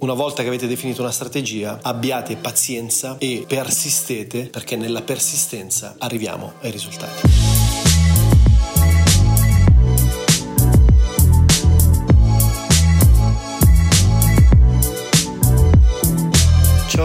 Una volta che avete definito una strategia, abbiate pazienza e persistete perché nella persistenza arriviamo ai risultati.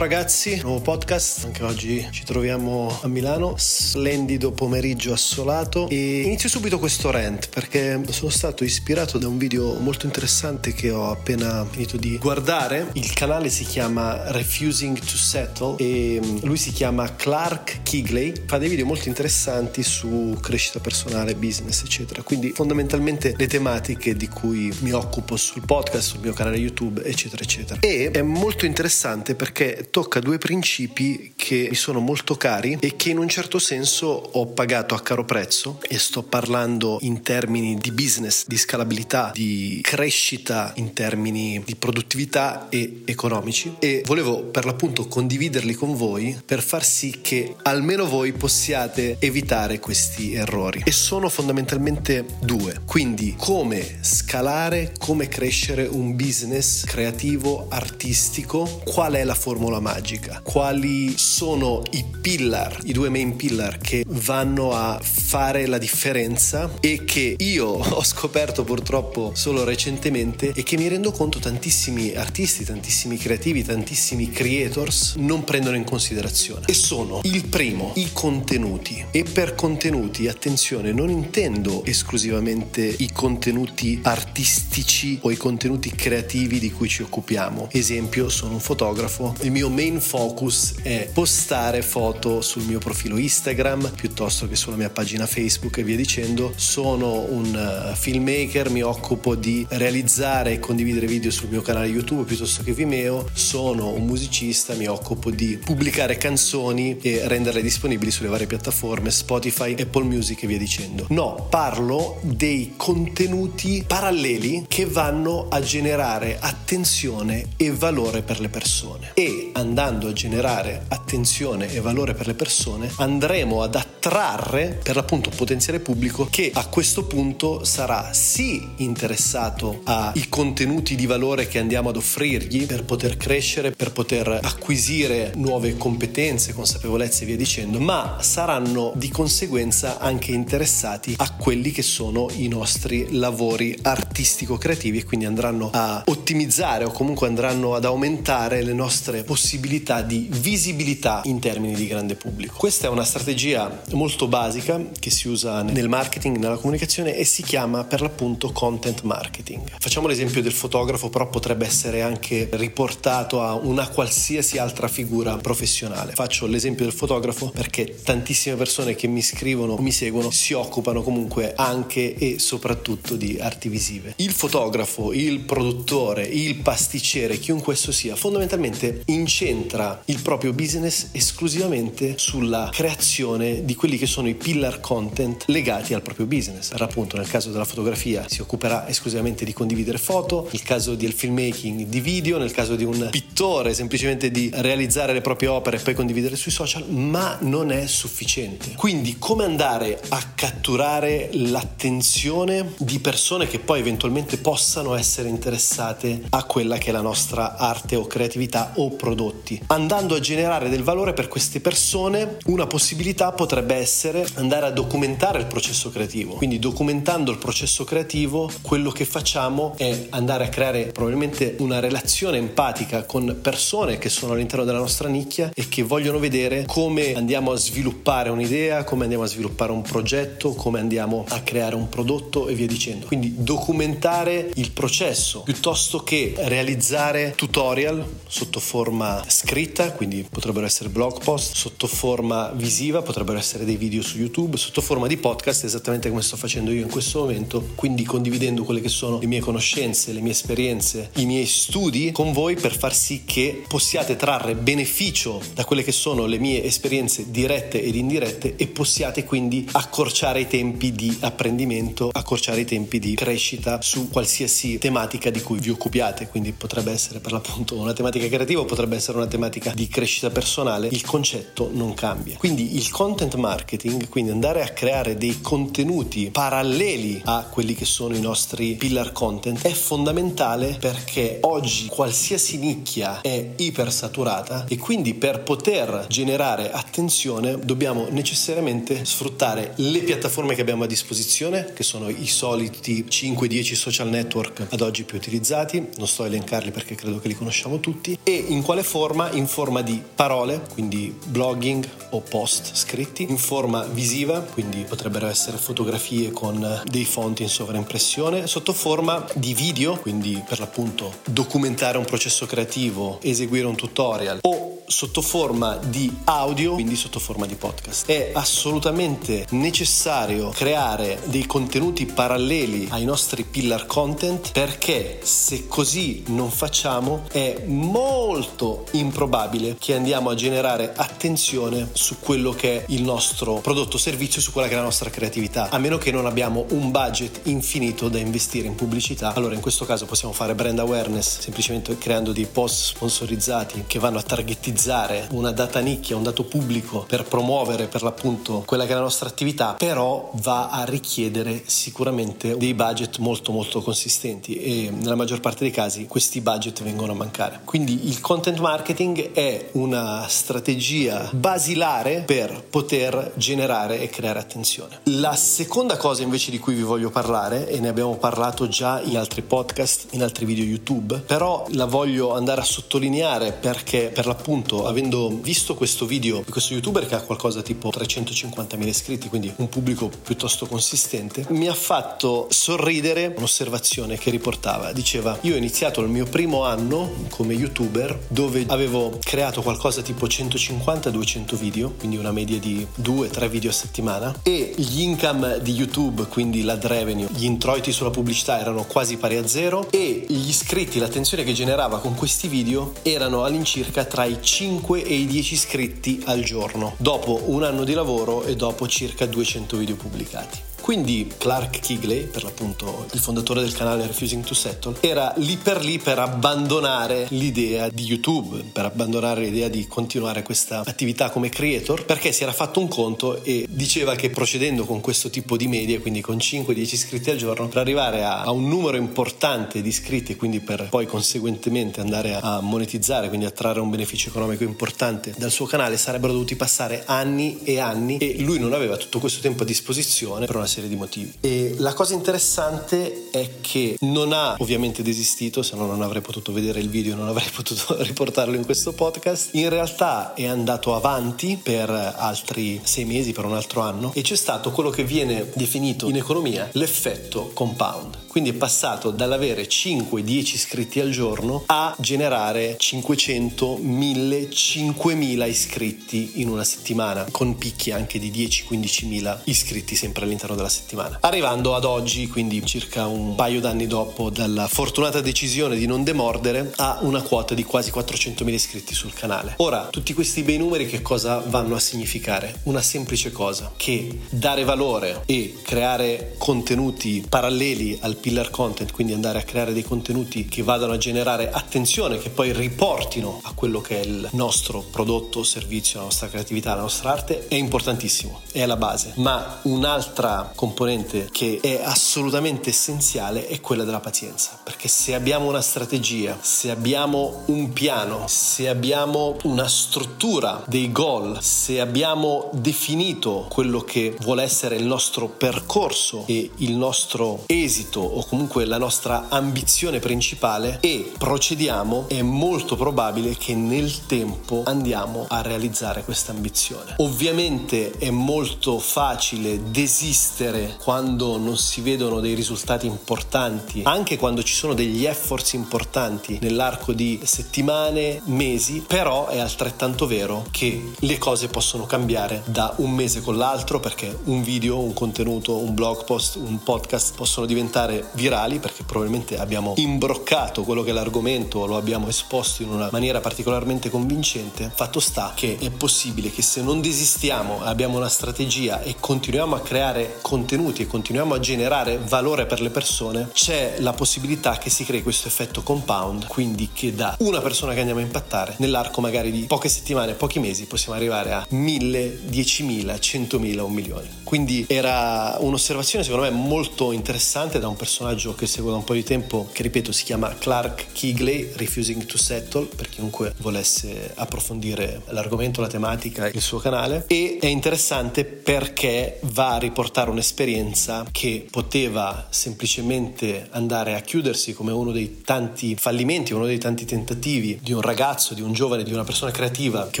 Ragazzi, nuovo podcast, anche oggi ci troviamo a Milano, splendido pomeriggio assolato. E inizio subito questo rant perché sono stato ispirato da un video molto interessante che ho appena finito di guardare, il canale si chiama Refusing to Settle e mm, lui si chiama Clark Kigley, fa dei video molto interessanti su crescita personale, business eccetera, quindi fondamentalmente le tematiche di cui mi occupo sul podcast, sul mio canale YouTube eccetera eccetera. E è molto interessante perché tocca due principi che mi sono molto cari e che in un certo senso ho pagato a caro prezzo e sto parlando in termini di business, di scalabilità, di crescita in termini di produttività e economici. E volevo per l'appunto condividerli con voi per far sì che almeno voi possiate evitare questi errori. E sono fondamentalmente due. Quindi come scalare come crescere un business creativo artistico qual è la formula magica, quali sono i pillar, i due main pillar che vanno a fare la differenza e che io ho scoperto purtroppo solo recentemente e che mi rendo conto tantissimi artisti, tantissimi creativi, tantissimi creators non prendono in considerazione. E sono il primo, i contenuti. E per contenuti, attenzione, non intendo esclusivamente i contenuti artistici o i contenuti creativi di cui ci occupiamo. Esempio, sono un fotografo, il mio mio main focus è postare foto sul mio profilo Instagram piuttosto che sulla mia pagina Facebook e via dicendo. Sono un uh, filmmaker, mi occupo di realizzare e condividere video sul mio canale YouTube piuttosto che Vimeo. Sono un musicista, mi occupo di pubblicare canzoni e renderle disponibili sulle varie piattaforme Spotify, Apple Music e via dicendo. No, parlo dei contenuti paralleli che vanno a generare attenzione e valore per le persone. E andando a generare attenzione e valore per le persone, andremo ad attrarre per l'appunto un potenziale pubblico che a questo punto sarà sì interessato ai contenuti di valore che andiamo ad offrirgli per poter crescere, per poter acquisire nuove competenze, consapevolezze e via dicendo, ma saranno di conseguenza anche interessati a quelli che sono i nostri lavori artistico-creativi e quindi andranno a ottimizzare o comunque andranno ad aumentare le nostre possibilità possibilità di visibilità in termini di grande pubblico. Questa è una strategia molto basica che si usa nel marketing, nella comunicazione e si chiama per l'appunto content marketing. Facciamo l'esempio del fotografo, però potrebbe essere anche riportato a una qualsiasi altra figura professionale. Faccio l'esempio del fotografo perché tantissime persone che mi scrivono o mi seguono si occupano comunque anche e soprattutto di arti visive. Il fotografo, il produttore, il pasticcere, chiunque esso sia, fondamentalmente in incentra il proprio business esclusivamente sulla creazione di quelli che sono i pillar content legati al proprio business. Per appunto nel caso della fotografia si occuperà esclusivamente di condividere foto, nel caso del filmmaking di video, nel caso di un pittore semplicemente di realizzare le proprie opere e poi condividere sui social, ma non è sufficiente. Quindi come andare a catturare l'attenzione di persone che poi eventualmente possano essere interessate a quella che è la nostra arte o creatività o prodotto prodotti. Andando a generare del valore per queste persone, una possibilità potrebbe essere andare a documentare il processo creativo. Quindi documentando il processo creativo, quello che facciamo è andare a creare probabilmente una relazione empatica con persone che sono all'interno della nostra nicchia e che vogliono vedere come andiamo a sviluppare un'idea, come andiamo a sviluppare un progetto, come andiamo a creare un prodotto e via dicendo. Quindi documentare il processo piuttosto che realizzare tutorial sotto forma scritta, quindi potrebbero essere blog post, sotto forma visiva, potrebbero essere dei video su YouTube, sotto forma di podcast, esattamente come sto facendo io in questo momento, quindi condividendo quelle che sono le mie conoscenze, le mie esperienze, i miei studi con voi per far sì che possiate trarre beneficio da quelle che sono le mie esperienze dirette ed indirette e possiate quindi accorciare i tempi di apprendimento, accorciare i tempi di crescita su qualsiasi tematica di cui vi occupiate, quindi potrebbe essere per l'appunto una tematica creativa, potrebbe essere essere una tematica di crescita personale, il concetto non cambia. Quindi il content marketing, quindi andare a creare dei contenuti paralleli a quelli che sono i nostri pillar content, è fondamentale perché oggi qualsiasi nicchia è ipersaturata e quindi per poter generare attenzione dobbiamo necessariamente sfruttare le piattaforme che abbiamo a disposizione, che sono i soliti 5-10 social network ad oggi più utilizzati, non sto a elencarli perché credo che li conosciamo tutti, e in quale forma? In forma di parole, quindi blogging o post scritti, in forma visiva, quindi potrebbero essere fotografie con dei fonti in sovraimpressione, sotto forma di video, quindi per l'appunto documentare un processo creativo, eseguire un tutorial o sotto forma di audio, quindi sotto forma di podcast. È assolutamente necessario creare dei contenuti paralleli ai nostri pillar content perché se così non facciamo è molto improbabile che andiamo a generare attenzione su quello che è il nostro prodotto o servizio, su quella che è la nostra creatività, a meno che non abbiamo un budget infinito da investire in pubblicità. Allora in questo caso possiamo fare brand awareness semplicemente creando dei post sponsorizzati che vanno a targetizzare una data nicchia, un dato pubblico per promuovere per l'appunto quella che è la nostra attività, però va a richiedere sicuramente dei budget molto molto consistenti e nella maggior parte dei casi questi budget vengono a mancare. Quindi il content marketing è una strategia basilare per poter generare e creare attenzione. La seconda cosa invece di cui vi voglio parlare, e ne abbiamo parlato già in altri podcast, in altri video YouTube, però la voglio andare a sottolineare perché per l'appunto appunto avendo visto questo video di questo youtuber che ha qualcosa tipo 350.000 iscritti, quindi un pubblico piuttosto consistente, mi ha fatto sorridere un'osservazione che riportava. Diceva, io ho iniziato il mio primo anno come youtuber dove avevo creato qualcosa tipo 150-200 video, quindi una media di 2-3 video a settimana e gli income di YouTube, quindi l'ad revenue, gli introiti sulla pubblicità erano quasi pari a zero e gli iscritti, l'attenzione che generava con questi video erano all'incirca tra i 5 5 e i 10 iscritti al giorno, dopo un anno di lavoro e dopo circa 200 video pubblicati. Quindi Clark Kigley, per l'appunto il fondatore del canale Refusing to Settle, era lì per lì per abbandonare l'idea di YouTube, per abbandonare l'idea di continuare questa attività come creator, perché si era fatto un conto e diceva che procedendo con questo tipo di media, quindi con 5-10 iscritti al giorno, per arrivare a, a, un numero importante di iscritti quindi per poi conseguentemente andare a monetizzare, quindi a trarre un beneficio economico importante dal suo canale, sarebbero dovuti passare anni e anni e lui non aveva tutto questo tempo a disposizione per una serie di motivi. E la cosa interessante è che non ha ovviamente desistito, se no non avrei potuto vedere il video, non avrei potuto riportarlo in questo podcast. In realtà è andato avanti per altri sei mesi, per un altro anno, e c'è stato quello che viene definito in economia l'effetto compound. Quindi è passato dall'avere 5-10 iscritti al giorno a generare 500, 1000, 5000 iscritti in una settimana, con picchi anche di 10-15 mila iscritti sempre all'interno della settimana. Arrivando ad oggi, quindi circa un paio d'anni dopo dalla fortunata decisione di non demordere, a una quota di quasi 400 mila iscritti sul canale. Ora, tutti questi bei numeri che cosa vanno a significare? Una semplice cosa, che dare valore e creare contenuti paralleli al pillar content, quindi andare a creare dei contenuti che vadano a generare attenzione, che poi riportino a quello che è il nostro prodotto, servizio, la nostra creatività, la nostra arte, è importantissimo, è la base. Ma un'altra componente che è assolutamente essenziale è quella della pazienza, perché se abbiamo una strategia, se abbiamo un piano, se abbiamo una struttura dei goal, se abbiamo definito quello che vuole essere il nostro percorso e il nostro esito o comunque la nostra ambizione principale e procediamo, è molto probabile che nel tempo andiamo a realizzare questa ambizione. Ovviamente è molto facile desistere quando non si vedono dei risultati importanti, anche quando ci sono degli efforts importanti nell'arco di settimane, mesi, però è altrettanto vero che le cose possono cambiare da un mese con l'altro perché un video, un contenuto, un blog post, un podcast possono diventare virali perché probabilmente abbiamo imbroccato quello che è l'argomento lo abbiamo esposto in una maniera particolarmente convincente, fatto sta che è possibile che se non desistiamo, abbiamo una strategia e continuiamo a creare contenuti e continuiamo a generare valore per le persone, c'è la possibilità che si crei questo effetto compound, quindi che da una persona che andiamo a impattare, nell'arco magari di poche settimane, pochi mesi, possiamo arrivare a mille, diecimila, centomila, un milione. Quindi era un'osservazione secondo me molto interessante da un personaggio che seguo da un po' di tempo, che ripeto si chiama Clark Kigley, Refusing to Settle, per chiunque volesse approfondire l'argomento, la tematica, il suo canale. E è interessante perché va a riportare un'esperienza che poteva semplicemente andare a chiudersi come uno dei tanti fallimenti, uno dei tanti tentativi di un ragazzo, di un giovane, di una persona creativa che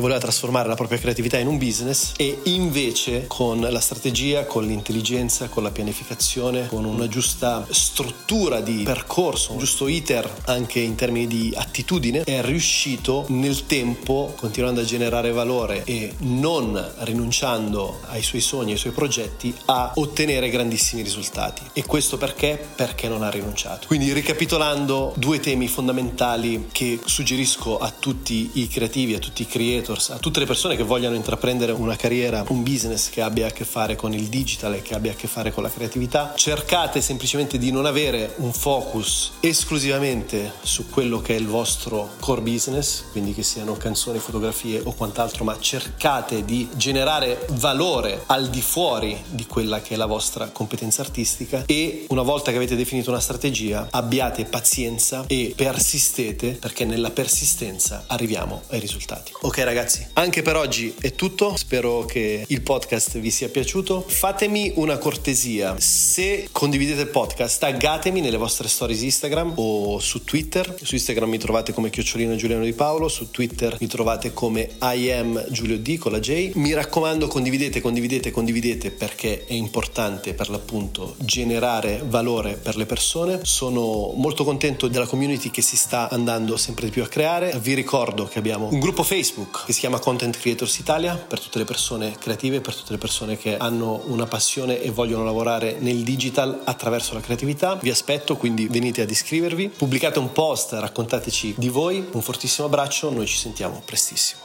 voleva trasformare la propria creatività in un business e invece con la strategia strategia, con l'intelligenza, con la pianificazione, con una giusta struttura di percorso, un giusto iter anche in termini di attitudine, è riuscito nel tempo, continuando a generare valore e non rinunciando ai suoi sogni, ai suoi progetti, a ottenere grandissimi risultati. E questo perché? Perché non ha rinunciato. Quindi ricapitolando due temi fondamentali che suggerisco a tutti i creativi, a tutti i creators, a tutte le persone che vogliano intraprendere una carriera, un business che abbia a che fare con con il digital e che abbia a che fare con la creatività. Cercate semplicemente di non avere un focus esclusivamente su quello che è il vostro core business, quindi che siano canzoni, fotografie o quant'altro, ma cercate di generare valore al di fuori di quella che è la vostra competenza artistica e una volta che avete definito una strategia abbiate pazienza e persistete perché nella persistenza arriviamo ai risultati. Ok ragazzi, anche per oggi è tutto, spero che il podcast vi sia piaciuto fatemi una cortesia. Se condividete il podcast, taggatemi nelle vostre stories Instagram o su Twitter. Su Instagram mi trovate come chiocciolino Giuliano Di Paolo, su Twitter mi trovate come I am Giulio D con la J. Mi raccomando, condividete, condividete, condividete perché è importante per l'appunto generare valore per le persone. Sono molto contento della community che si sta andando sempre di più a creare. Vi ricordo che abbiamo un gruppo Facebook che si chiama Content Creators Italia per tutte le persone creative, per tutte le persone che hanno una passione e vogliono lavorare nel digital attraverso la creatività. Vi aspetto, quindi venite ad iscrivervi, pubblicate un post, raccontateci di voi. Un fortissimo abbraccio, noi ci sentiamo prestissimo.